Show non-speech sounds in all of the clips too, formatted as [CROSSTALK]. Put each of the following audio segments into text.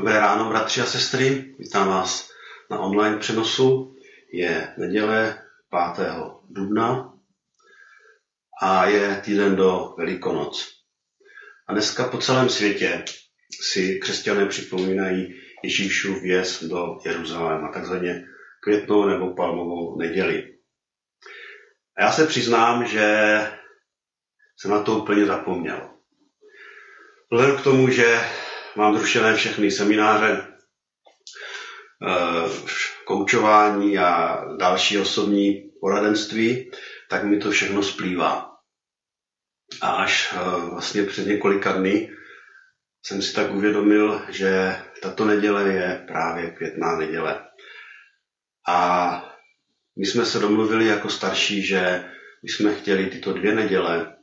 Dobré ráno, bratři a sestry. Vítám vás na online přenosu. Je neděle 5. dubna a je týden do Velikonoc. A dneska po celém světě si křesťané připomínají Ježíšův vjezd do Jeruzaléma, takzvaně květnou nebo palmovou neděli. A já se přiznám, že jsem na to úplně zapomněl. Vzhledem k tomu, že mám zrušené všechny semináře, eh, koučování a další osobní poradenství, tak mi to všechno splývá. A až eh, vlastně před několika dny jsem si tak uvědomil, že tato neděle je právě květná neděle. A my jsme se domluvili jako starší, že my jsme chtěli tyto dvě neděle,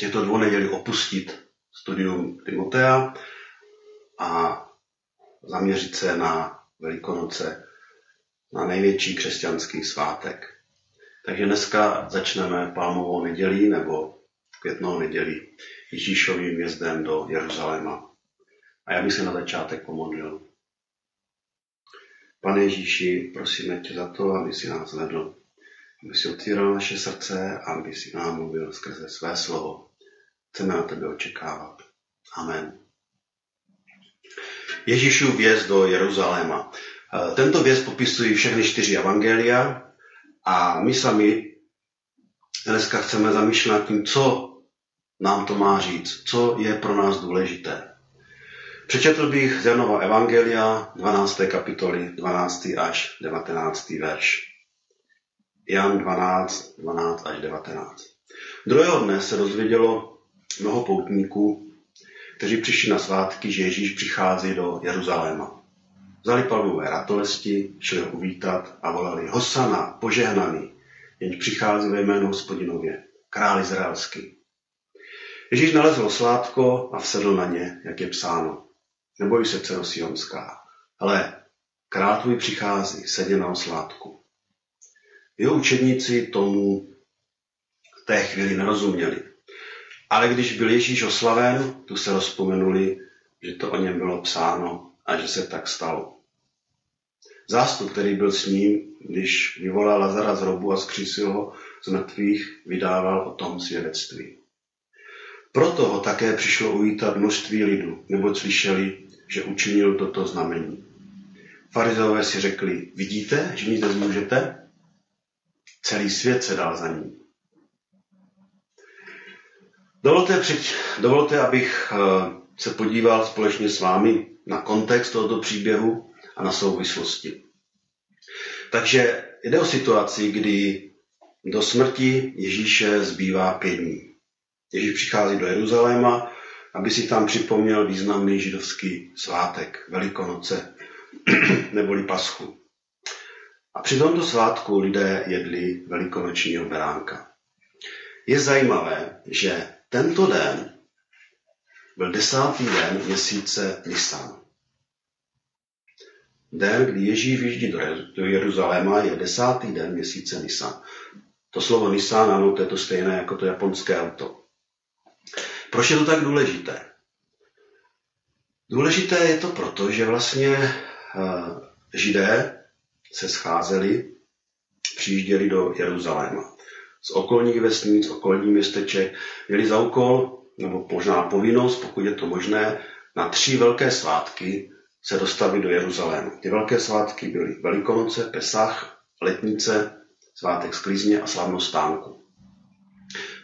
těchto dvou neděli opustit studium Timotea a zaměřit se na Velikonoce, na největší křesťanský svátek. Takže dneska začneme palmovou nedělí nebo květnou nedělí Ježíšovým jezdem do Jeruzaléma. A já bych se na začátek pomodlil. Pane Ježíši, prosíme tě za to, aby si nás vedl, aby si otvíral naše srdce a aby si nám mluvil skrze své slovo. Chceme na tebe očekávat. Amen. Ježíšův vjezd do Jeruzaléma. Tento vjezd popisují všechny čtyři evangelia a my sami dneska chceme zamýšlet nad tím, co nám to má říct, co je pro nás důležité. Přečetl bych z Janova Evangelia 12. kapitoly 12. až 19. verš. Jan 12, 12 až 19. Druhého dne se dozvědělo mnoho poutníků, kteří přišli na svátky, že Ježíš přichází do Jeruzaléma. Vzali palmové ratolesti, šli ho uvítat a volali Hosana, požehnaný, jenž přichází ve jménu hospodinově, král izraelský. Ježíš nalezl slátko a vsedl na ně, jak je psáno. Neboj se, dcero Sionská. Ale král tvůj přichází, sedě na oslátku. Jeho učedníci tomu té chvíli nerozuměli. Ale když byl Ježíš oslaven, tu se rozpomenuli, že to o něm bylo psáno a že se tak stalo. Zástup, který byl s ním, když vyvolal Lazara z hrobu a skřísil ho z mrtvých, vydával o tom svědectví. Proto ho také přišlo uvítat množství lidu, nebo slyšeli, že učinil toto znamení. Farizeové si řekli, vidíte, že nic nezmůžete? Celý svět se dal za ním. Dovolte, před, dovolte, abych eh, se podíval společně s vámi na kontext tohoto příběhu a na souvislosti. Takže jde o situaci, kdy do smrti Ježíše zbývá pět dní. Ježíš přichází do Jeruzaléma, aby si tam připomněl významný židovský svátek, Velikonoce, [CLEARS THROAT] neboli Paschu. A při tomto svátku lidé jedli velikonočního beránka. Je zajímavé, že tento den byl desátý den měsíce Nisan. Den, kdy Ježíš vyjíždí do Jeruzaléma, je desátý den měsíce Nisan. To slovo Nisan, ano, to je to stejné jako to japonské auto. Proč je to tak důležité? Důležité je to proto, že vlastně eh, židé se scházeli, přijížděli do Jeruzaléma. Z okolních vesnic, okolních městeček měli za úkol, nebo možná povinnost, pokud je to možné, na tři velké svátky se dostavit do Jeruzaléma. Ty velké svátky byly Velikonoce, Pesach, Letnice, svátek sklizně a slavnost stánku.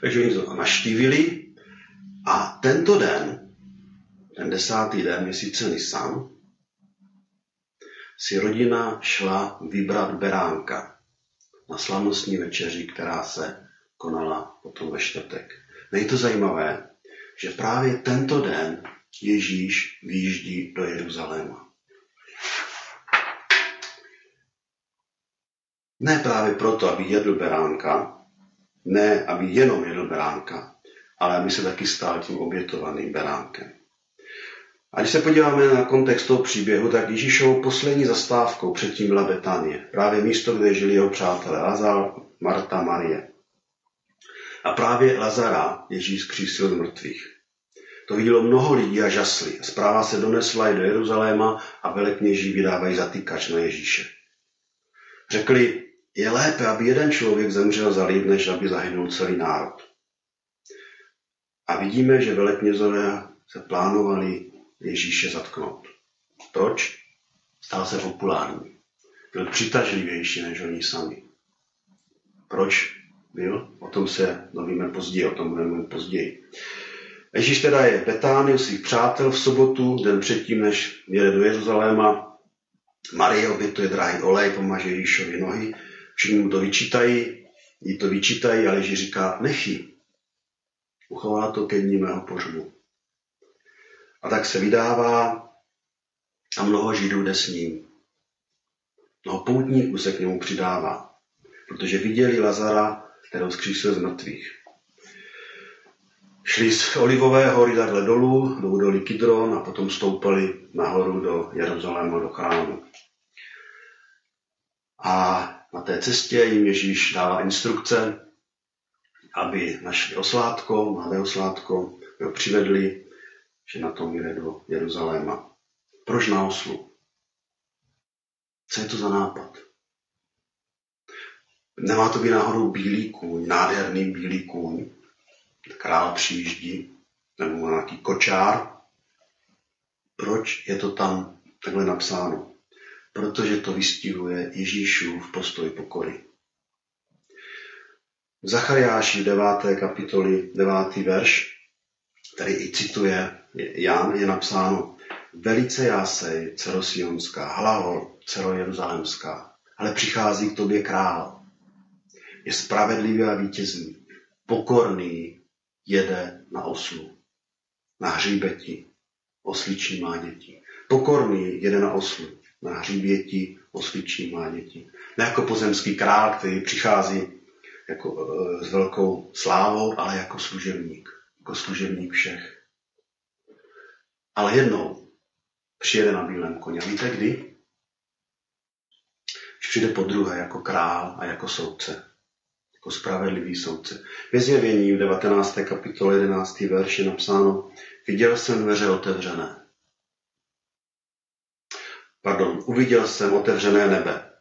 Takže oni to naštívili a tento den, ten desátý den měsíce Nisan, si rodina šla vybrat beránka na slavnostní večeři, která se konala potom ve čtvrtek. Není to zajímavé, že právě tento den Ježíš výjíždí do Jeruzaléma. Ne právě proto, aby jedl beránka, ne aby jenom jedl beránka, ale aby se taky stal tím obětovaným beránkem. A když se podíváme na kontext toho příběhu, tak Ježíšovou poslední zastávkou předtím byla Betánie, právě místo, kde žili jeho přátelé Lazar, Marta, Marie. A právě Lazara Ježíš křísil z mrtvých. To vidělo mnoho lidí a žasli. Zpráva se donesla i do Jeruzaléma a velekněží vydávají zatýkač na Ježíše. Řekli, je lépe, aby jeden člověk zemřel za lid, než aby zahynul celý národ. A vidíme, že veleknězové se plánovali Ježíše zatknout. Proč? Stal se populární. Byl přitažlivější než oni sami. Proč byl? O tom se dovíme později, o tom budeme později. Ježíš teda je v Betánii svých přátel v sobotu, den předtím, než jede do Jeruzaléma. Marie obětuje drahý olej, pomaže Ježíšovi nohy. Všichni mu to vyčítají, jí to vyčítají, ale Ježíš říká, nechy. Uchová to ke dní mého pořbu. A tak se vydává a mnoho Židů jde s ním. Mnoho poutníků se k němu přidává, protože viděli Lazara, kterou zkřísil z mrtvých. Šli z Olivové hory takhle dolů, do údolí Kidron a potom stoupali nahoru do Jeruzaléma, do chrámu. A na té cestě jim Ježíš dává instrukce, aby našli oslátko, mladé oslátko, ho přivedli, že na tom jde do Jeruzaléma. Proč na oslu? Co je to za nápad? Nemá to být náhodou bílý kůň, nádherný bílý kůň, král přijíždí, nebo nějaký kočár. Proč je to tam takhle napsáno? Protože to vystihuje Ježíšův postoj pokory. V Zachariáši 9. kapitoli 9. verš, který i cituje Jan, je napsáno Velice jásej, dcero Sionská, hlavo, dcero Jeruzalemská, ale přichází k tobě král. Je spravedlivý a vítězný, pokorný, jede na oslu, na hříbeti, osliční má děti. Pokorný jede na oslu, na hříběti, osliční má děti. Ne jako pozemský král, který přichází jako, e, s velkou slávou, ale jako služebník, jako služebník všech. Ale jednou přijede na bílém koni. A víte kdy? Když přijde po druhé jako král a jako soudce jako spravedlivý soudce. Ve zjevění v 19. kapitole 11. verši napsáno Viděl jsem dveře otevřené. Pardon, uviděl jsem otevřené nebe.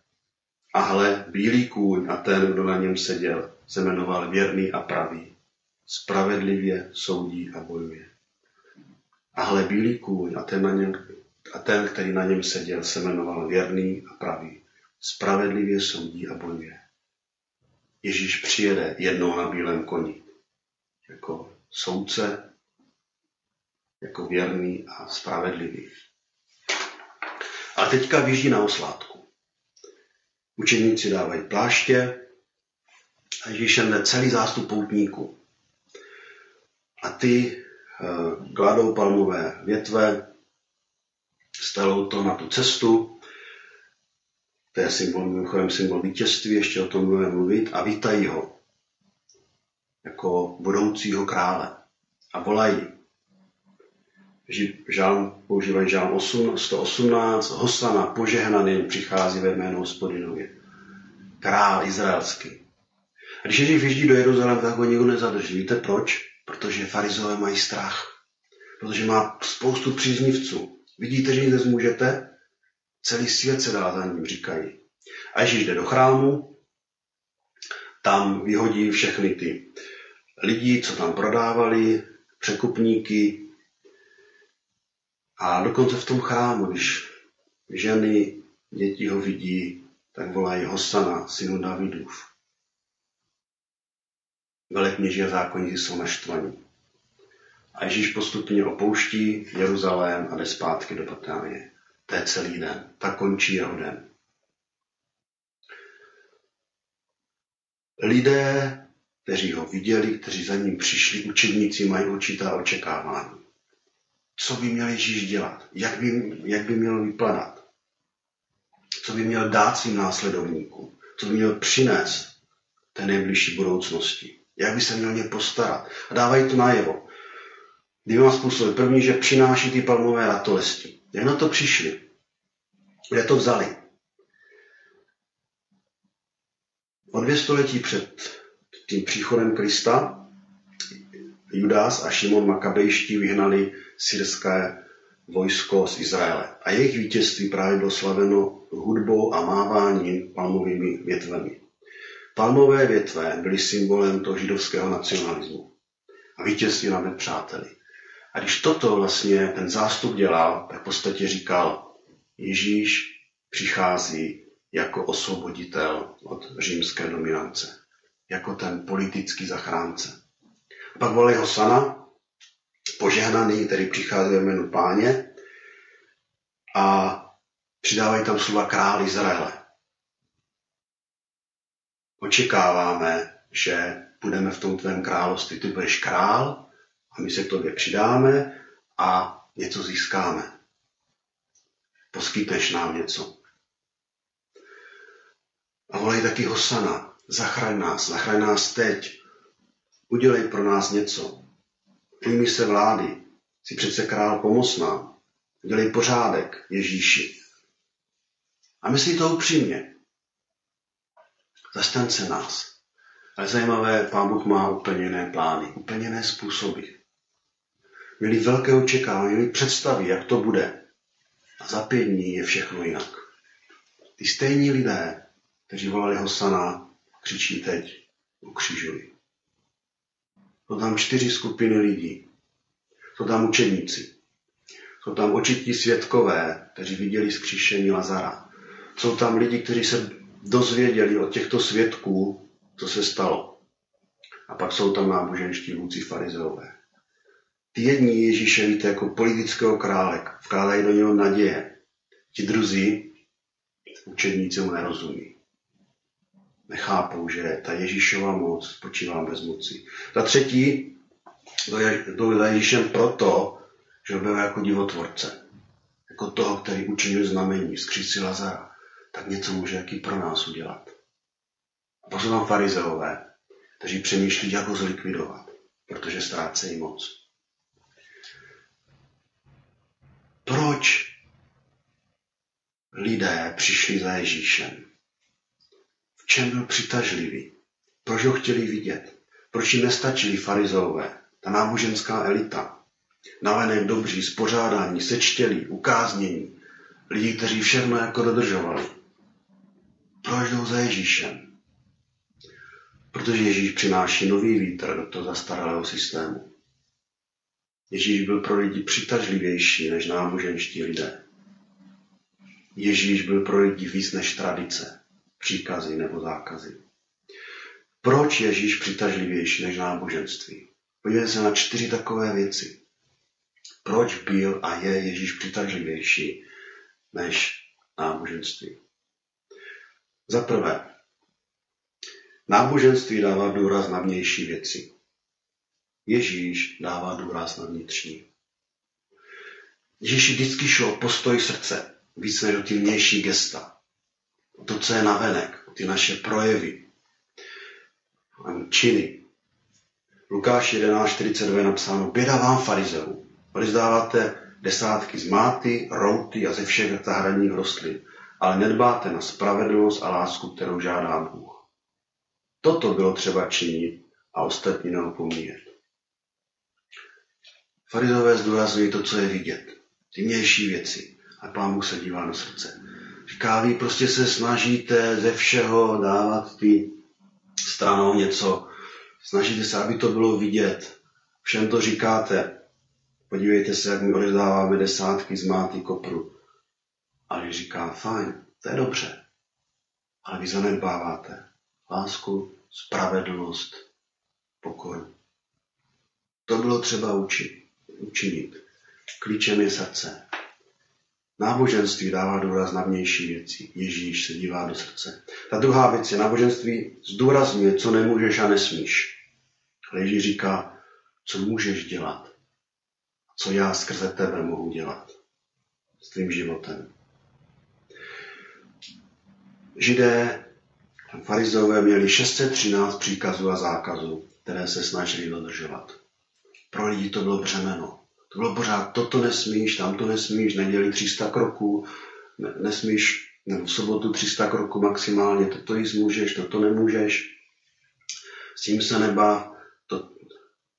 A hle, bílý kůň a ten, kdo na něm seděl, se jmenoval věrný a pravý. Spravedlivě soudí a bojuje. Hle, bílý kůň a ten, na něm, a ten, který na něm seděl, se jmenoval věrný a pravý. Spravedlivě soudí a bojuje. Ježíš přijede jednou na bílém koni. Jako soudce, jako věrný a spravedlivý. A teďka vyjíždí na oslátku. Učeníci dávají pláště a Ježíš jde celý zástup poutníků. A ty kladou palmové větve, stalou to na tu cestu to je symbol, mimochodem symbol vítězství, ještě o tom budeme mluvit, a vítají ho jako budoucího krále. A volají. Žálm, používají žálm 8, 118, Hosana požehnaný přichází ve jménu hospodinově. Král izraelský. A když Ježíš vyjíždí do Jeruzaléma, tak ho nikdo nezadrží. Víte proč? Protože farizové mají strach. Protože má spoustu příznivců. Vidíte, že nic nezmůžete? Celý svět se dá za ním, říkají. A Ježíš jde do chrámu, tam vyhodí všechny ty lidi, co tam prodávali, překupníky. A dokonce v tom chrámu, když ženy, děti ho vidí, tak volají Hosana, synu Davidův. Velekněží a zákonníci jsou naštvaní. A Ježíš postupně opouští Jeruzalém a jde zpátky do Patánie. To je celý den. Tak končí jeho den. Lidé, kteří ho viděli, kteří za ním přišli, učedníci mají určitá očekávání. Co by měl Ježíš dělat? Jak by, jak by měl vypadat? Co by měl dát svým následovníkům? Co by měl přinést té nejbližší budoucnosti? Jak by se měl ně postarat? A dávají to najevo. Dvěma způsoby. První, že přináší ty palmové ratolesti. Jak na to přišli? Kde to vzali? O dvě století před tím příchodem Krista Judas a Šimon Makabejští vyhnali syrské vojsko z Izraele. A jejich vítězství právě bylo slaveno hudbou a máváním palmovými větvemi. Palmové větve byly symbolem toho židovského nacionalismu a vítězství nad nepřáteli. A když toto vlastně ten zástup dělal, tak v podstatě říkal, Ježíš přichází jako osvoboditel od římské dominance, jako ten politický zachránce. Pak volali Hosana, požehnaný, který přichází ve jménu páně a přidávají tam slova král Izraele. Očekáváme, že budeme v tom tvém království, ty budeš král a my se k tobě přidáme a něco získáme. Poskytneš nám něco. A volají taky Hosana, zachraň nás, zachraň nás teď, udělej pro nás něco. Ujmi se vlády, si přece král pomoc nám. Udělej pořádek Ježíši. A myslí to upřímně. Zastaň se nás. Ale zajímavé, Pán Bůh má úplně jiné plány, úplně jiné způsoby. Měli velké očekávání, měli představy, jak to bude. A za pět dní je všechno jinak. Ty stejní lidé, kteří volali Hosana, křičí teď, ukřižuj. Jsou tam čtyři skupiny lidí. Jsou tam učeníci. Jsou tam očití světkové, kteří viděli zkříšení Lazara. Jsou tam lidi, kteří se dozvěděli od těchto svědků, co se stalo. A pak jsou tam náboženští vůdci farizeové. Ty jední Ježíše víte jako politického krále, vkládají do něho naděje. Ti druzí, učedníci mu nerozumí nechápou, že ta Ježíšova moc spočívá bez moci. Ta třetí byl za Ježíšem proto, že byl jako divotvorce. Jako toho, který učinil znamení, skřísi Lazara. Tak něco může jaký pro nás udělat. A pak jsou tam farizeové, kteří přemýšlí, jak ho zlikvidovat, protože ztrácejí moc. Proč lidé přišli za Ježíšem? čem byl přitažlivý? Proč ho chtěli vidět? Proč jim nestačili farizové, ta náboženská elita? Navenek dobří, spořádání, sečtělí, ukáznění, lidi, kteří všechno jako dodržovali. Proč jdou za Ježíšem? Protože Ježíš přináší nový vítr do toho zastaralého systému. Ježíš byl pro lidi přitažlivější než náboženští lidé. Ježíš byl pro lidi víc než tradice příkazy nebo zákazy. Proč Ježíš přitažlivější než náboženství? Podívejte se na čtyři takové věci. Proč byl a je Ježíš přitažlivější než náboženství? Za prvé, náboženství dává důraz na vnější věci. Ježíš dává důraz na vnitřní. Ježíši vždycky šlo postoj srdce, víc než do ty vnější gesta to, co je navenek, ty naše projevy, činy. Lukáš 11.42 je napsáno, běda vám farizeů, rozdáváte desátky z máty, routy a ze všech zahradních rostlin, ale nedbáte na spravedlnost a lásku, kterou žádá Bůh. Toto bylo třeba činit a ostatní neopomíjet. Farizové zdůrazňují to, co je vidět, ty vnější věci. A pán Bůh se dívá na srdce. Říká, vy prostě se snažíte ze všeho dávat ty stranou něco. Snažíte se, aby to bylo vidět. Všem to říkáte. Podívejte se, jak my odezdáváme desátky z máty kopru. A když říká, fajn, to je dobře. Ale vy zanedbáváte lásku, spravedlnost, pokoru. To bylo třeba učit, učinit. Klíčem je srdce. Náboženství dává důraz na vnější věci. Ježíš se dívá do srdce. Ta druhá věc je, náboženství zdůrazňuje, co nemůžeš a nesmíš. Ale Ježíš říká, co můžeš dělat. Co já skrze tebe mohu dělat. S tvým životem. Židé, farizové měli 613 příkazů a zákazů, které se snažili dodržovat. Pro lidi to bylo břemeno. To bylo pořád, toto nesmíš, tamto nesmíš, neděli 300 kroků, ne, nesmíš, nebo v sobotu 300 kroků maximálně, toto jíst můžeš, toto nemůžeš, s tím se nebav, to,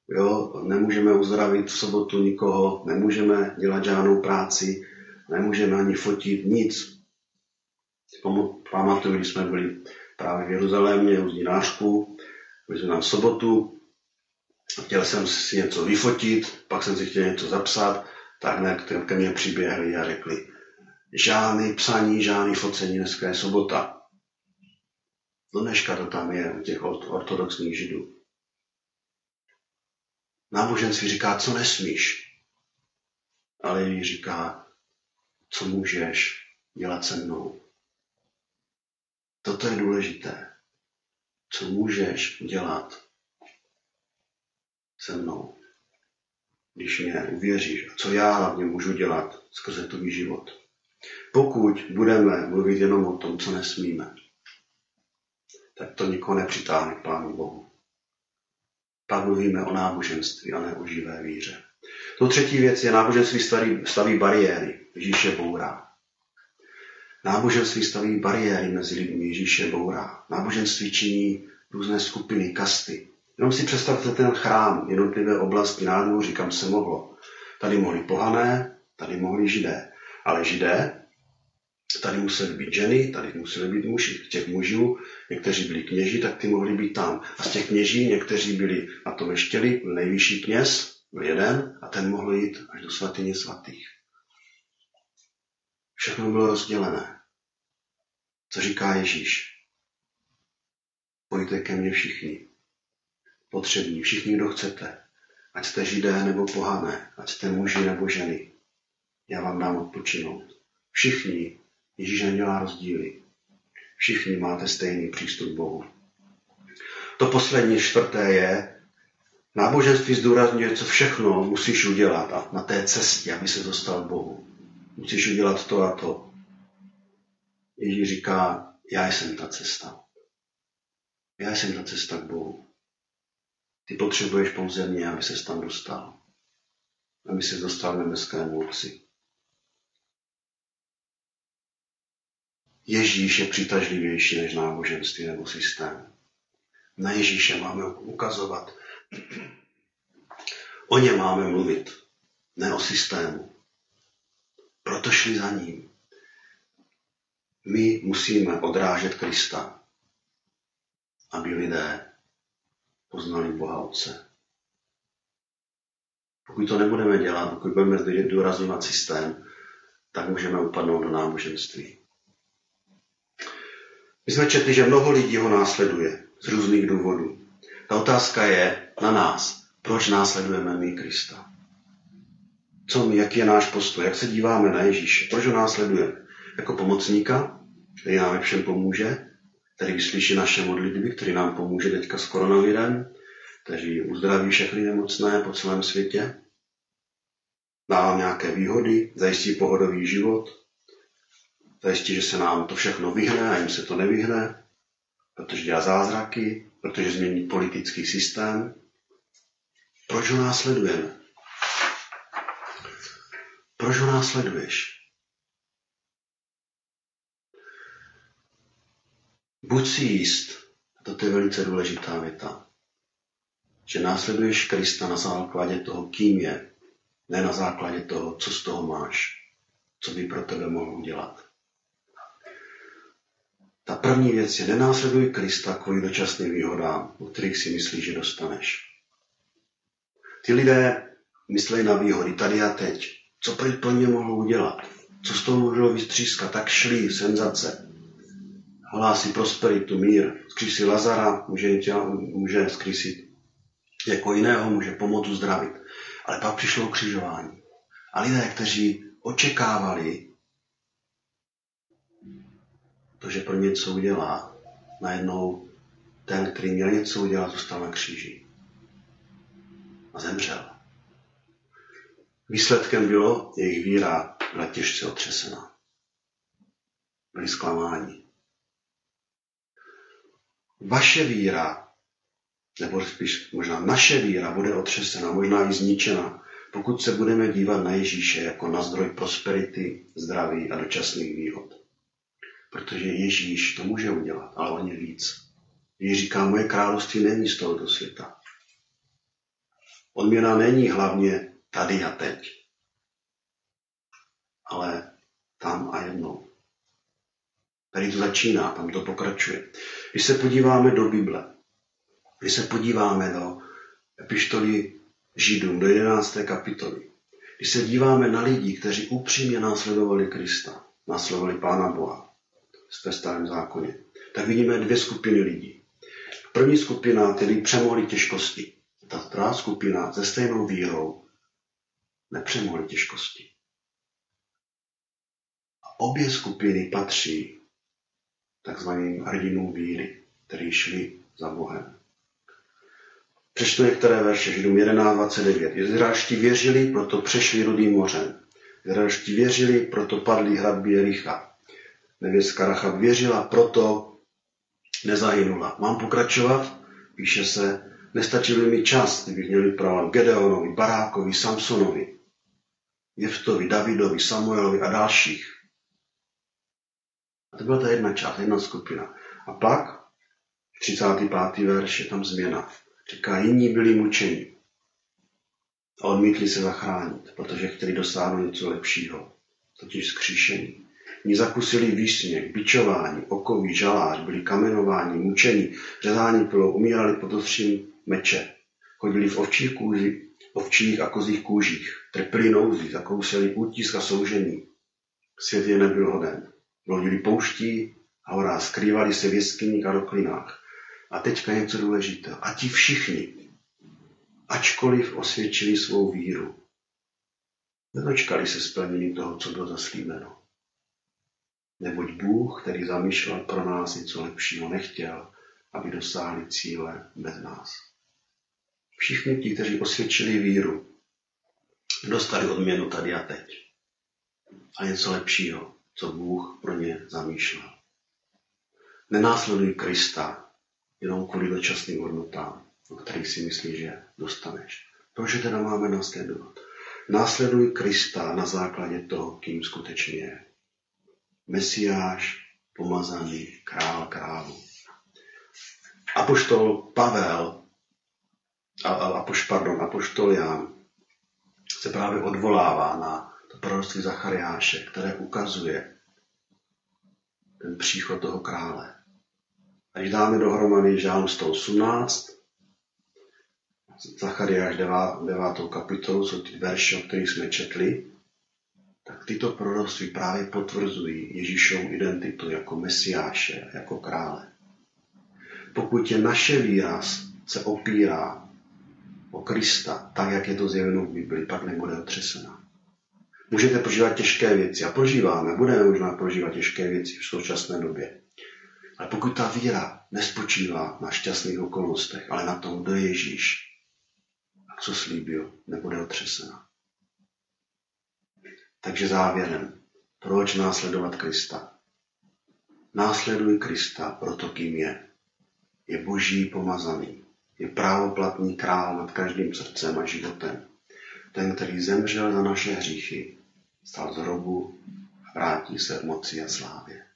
Jo, nemůžeme uzdravit v sobotu nikoho, nemůžeme dělat žádnou práci, nemůžeme ani fotit nic. Pamatuju, když jsme byli právě v Jeruzalémě u zdinářku, byli jsme na sobotu, chtěl jsem si něco vyfotit, pak jsem si chtěl něco zapsat, tak hned ke mně přiběhli a řekli, žádný psaní, žádný focení, dneska je sobota. Do dneška to tam je u těch ortodoxních židů. Náboženství říká, co nesmíš. Ale Ježíš říká, co můžeš dělat se mnou. Toto je důležité. Co můžeš dělat se mnou, když mě uvěříš. A co já hlavně můžu dělat skrze tvůj život. Pokud budeme mluvit jenom o tom, co nesmíme, tak to nikoho nepřitáhne k Pánu Bohu. Pak mluvíme o náboženství a ne o živé víře. To třetí věc je, náboženství staví, bariéry. Ježíše bourá. Náboženství staví bariéry mezi lidmi. Ježíše bourá. Náboženství činí různé skupiny, kasty. Jenom si představte ten chrám, jednotlivé oblasti nádvoří, kam se mohlo. Tady mohli pohané, tady mohli židé. Ale židé, tady museli být ženy, tady museli být muži. Těch mužů, někteří byli kněži, tak ty mohli být tam. A z těch kněží někteří byli na tom ještě nejvyšší kněz, byl jeden, a ten mohl jít až do svatyně svatých. Všechno bylo rozdělené. Co říká Ježíš? Pojďte ke mně všichni. Potřební, všichni, kdo chcete. Ať jste židé nebo pohané, ať jste muži nebo ženy. Já vám dám odpočinout. Všichni, Ježíš nedělá rozdíly. Všichni máte stejný přístup k Bohu. To poslední čtvrté je, náboženství zdůrazňuje, co všechno musíš udělat a na té cestě, aby se dostal k Bohu. Musíš udělat to a to. Ježíš říká, já jsem ta cesta. Já jsem ta cesta k Bohu. Ty potřebuješ pouze mě, aby se tam dostal. Aby se dostal k nebeskému Otci. Ježíš je přitažlivější než náboženství nebo systém. Na Ježíše máme ukazovat. O ně máme mluvit, ne o systému. Proto šli za ním. My musíme odrážet Krista, aby lidé poznali Boha Otce. Pokud to nebudeme dělat, pokud budeme důrazovat systém, tak můžeme upadnout do náboženství. My jsme četli, že mnoho lidí ho následuje z různých důvodů. Ta otázka je na nás. Proč následujeme my Krista? Co jaký je náš postoj, jak se díváme na Ježíše, proč ho následujeme? Jako pomocníka, který nám všem pomůže, který vyslyší naše modlitby, který nám pomůže teďka s koronavirem, který uzdraví všechny nemocné po celém světě, dá nám nějaké výhody, zajistí pohodový život, zajistí, že se nám to všechno vyhne a jim se to nevyhne, protože dělá zázraky, protože změní politický systém. Proč ho následujeme? Proč ho následuješ? Buď si jist, a to je velice důležitá věta, že následuješ Krista na základě toho, kým je, ne na základě toho, co z toho máš, co by pro tebe mohl udělat. Ta první věc je, nenásleduj Krista kvůli dočasným výhodám, o kterých si myslíš, že dostaneš. Ty lidé myslí na výhody tady a teď. Co pro ně mohou udělat? Co z toho mohlo vystřískat? Tak šli, senzace. Hlásí prosperitu, mír. Skřísí Lazara, může, může skřísit jako jiného, může pomoct uzdravit. Ale pak přišlo ukřižování. A lidé, kteří očekávali to, že pro něco udělá, najednou ten, který měl něco udělat, zůstal na kříži. A zemřel. Výsledkem bylo, jejich víra byla těžce otřesena. Byli zklamáni. Vaše víra, nebo spíš možná naše víra, bude otřesena, možná i zničena, pokud se budeme dívat na Ježíše jako na zdroj prosperity, zdraví a dočasných výhod. Protože Ježíš to může udělat, ale on je víc. Ježíš říká, moje království není z tohoto světa. Odměna není hlavně tady a teď, ale tam a jednou. Tady to začíná, tam to pokračuje. Když se podíváme do Bible, když se podíváme do epištoly Židům, do 11. kapitoly, když se díváme na lidi, kteří upřímně následovali Krista, následovali Pána Boha ve starém zákoně, tak vidíme dvě skupiny lidí. První skupina, který přemohli těžkosti. Ta druhá skupina se stejnou vírou nepřemohli těžkosti. A obě skupiny patří takzvaným hrdinům víry, kteří šli za Bohem. Přečtu některé verše, Židům 11.29. Izraelští věřili, proto přešli rudým mořem. Izraelští věřili, proto padli hradby Jericha. Nevěstka Rachab věřila, proto nezahynula. Mám pokračovat? Píše se, nestačil mi čas, kdybych měl vyprávět Gedeonovi, Barákovi, Samsonovi, Jeftovi, Davidovi, Samuelovi a dalších. A to byla ta jedna část, jedna skupina. A pak, 35. verš, je tam změna. Říká, jiní byli mučeni a odmítli se zachránit, protože chtěli dosáhnout něco lepšího, totiž skříšení. Ní zakusili výsměch, bičování, okoví, žalář, byli kamenováni, mučení, řezání pilou, umírali pod ostřím meče. Chodili v ovčích kůži, ovčích a kozích kůžích, trpěli nouzí, zakousili útisk a soužení. Svět je nebyl hoden. Bloudili pouští a horá, skrývali se v jeskyních a roklinách. A teďka něco důležitého. A ti všichni, ačkoliv osvědčili svou víru, nedočkali se splnění toho, co bylo zaslíbeno. Neboť Bůh, který zamýšlel pro nás něco lepšího, nechtěl, aby dosáhli cíle bez nás. Všichni ti, kteří osvědčili víru, dostali odměnu tady a teď. A něco lepšího, co Bůh pro ně zamýšlel. Nenásleduj Krista jenom kvůli dočasným hodnotám, o kterých si myslíš, že dostaneš. Proč teda máme následovat? Následuj Krista na základě toho, kým skutečně je. Mesiáš, pomazaný král králu. Apoštol Pavel, a, a, apoš, pardon, apoštol Jan se právě odvolává na to proroctví Zachariáše, které ukazuje ten příchod toho krále. A když dáme dohromady Žálm 118, Zachariáš 9. kapitolu, jsou ty verše, o kterých jsme četli, tak tyto proroctví právě potvrzují Ježíšovu identitu jako mesiáše, jako krále. Pokud je naše víra se opírá o Krista, tak jak je to zjeveno v Biblii, pak nebude otřesena. Můžete prožívat těžké věci a prožíváme, budeme možná prožívat těžké věci v současné době. Ale pokud ta víra nespočívá na šťastných okolnostech, ale na tom, kdo je Ježíš a co slíbil, nebude otřesena. Takže závěrem, proč následovat Krista? Následuj Krista proto, kým je. Je boží pomazaný. Je právoplatný král nad každým srdcem a životem. Ten, který zemřel za naše hříchy, stal z hrobu a vrátí se v moci a slávě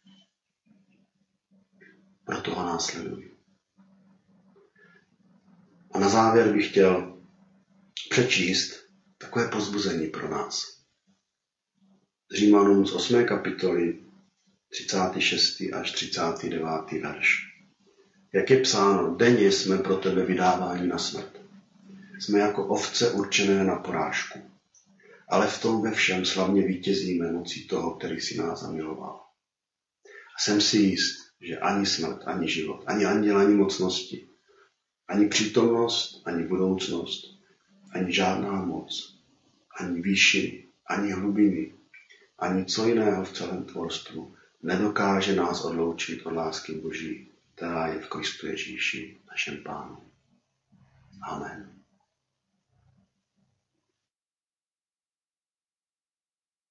proto ho následuj. A na závěr bych chtěl přečíst takové pozbuzení pro nás. Římanům z 8. kapitoly 36. až 39. verš. Jak je psáno, denně jsme pro tebe vydáváni na smrt. Jsme jako ovce určené na porážku. Ale v tom ve všem slavně vítězíme mocí toho, který si nás zamiloval. A jsem si jist, že ani smrt, ani život, ani anděl, ani mocnosti, ani přítomnost, ani budoucnost, ani žádná moc, ani výšiny, ani hlubiny, ani co jiného v celém tvorstvu nedokáže nás odloučit od lásky Boží, která je v Kristu Ježíši, našem Pánu. Amen.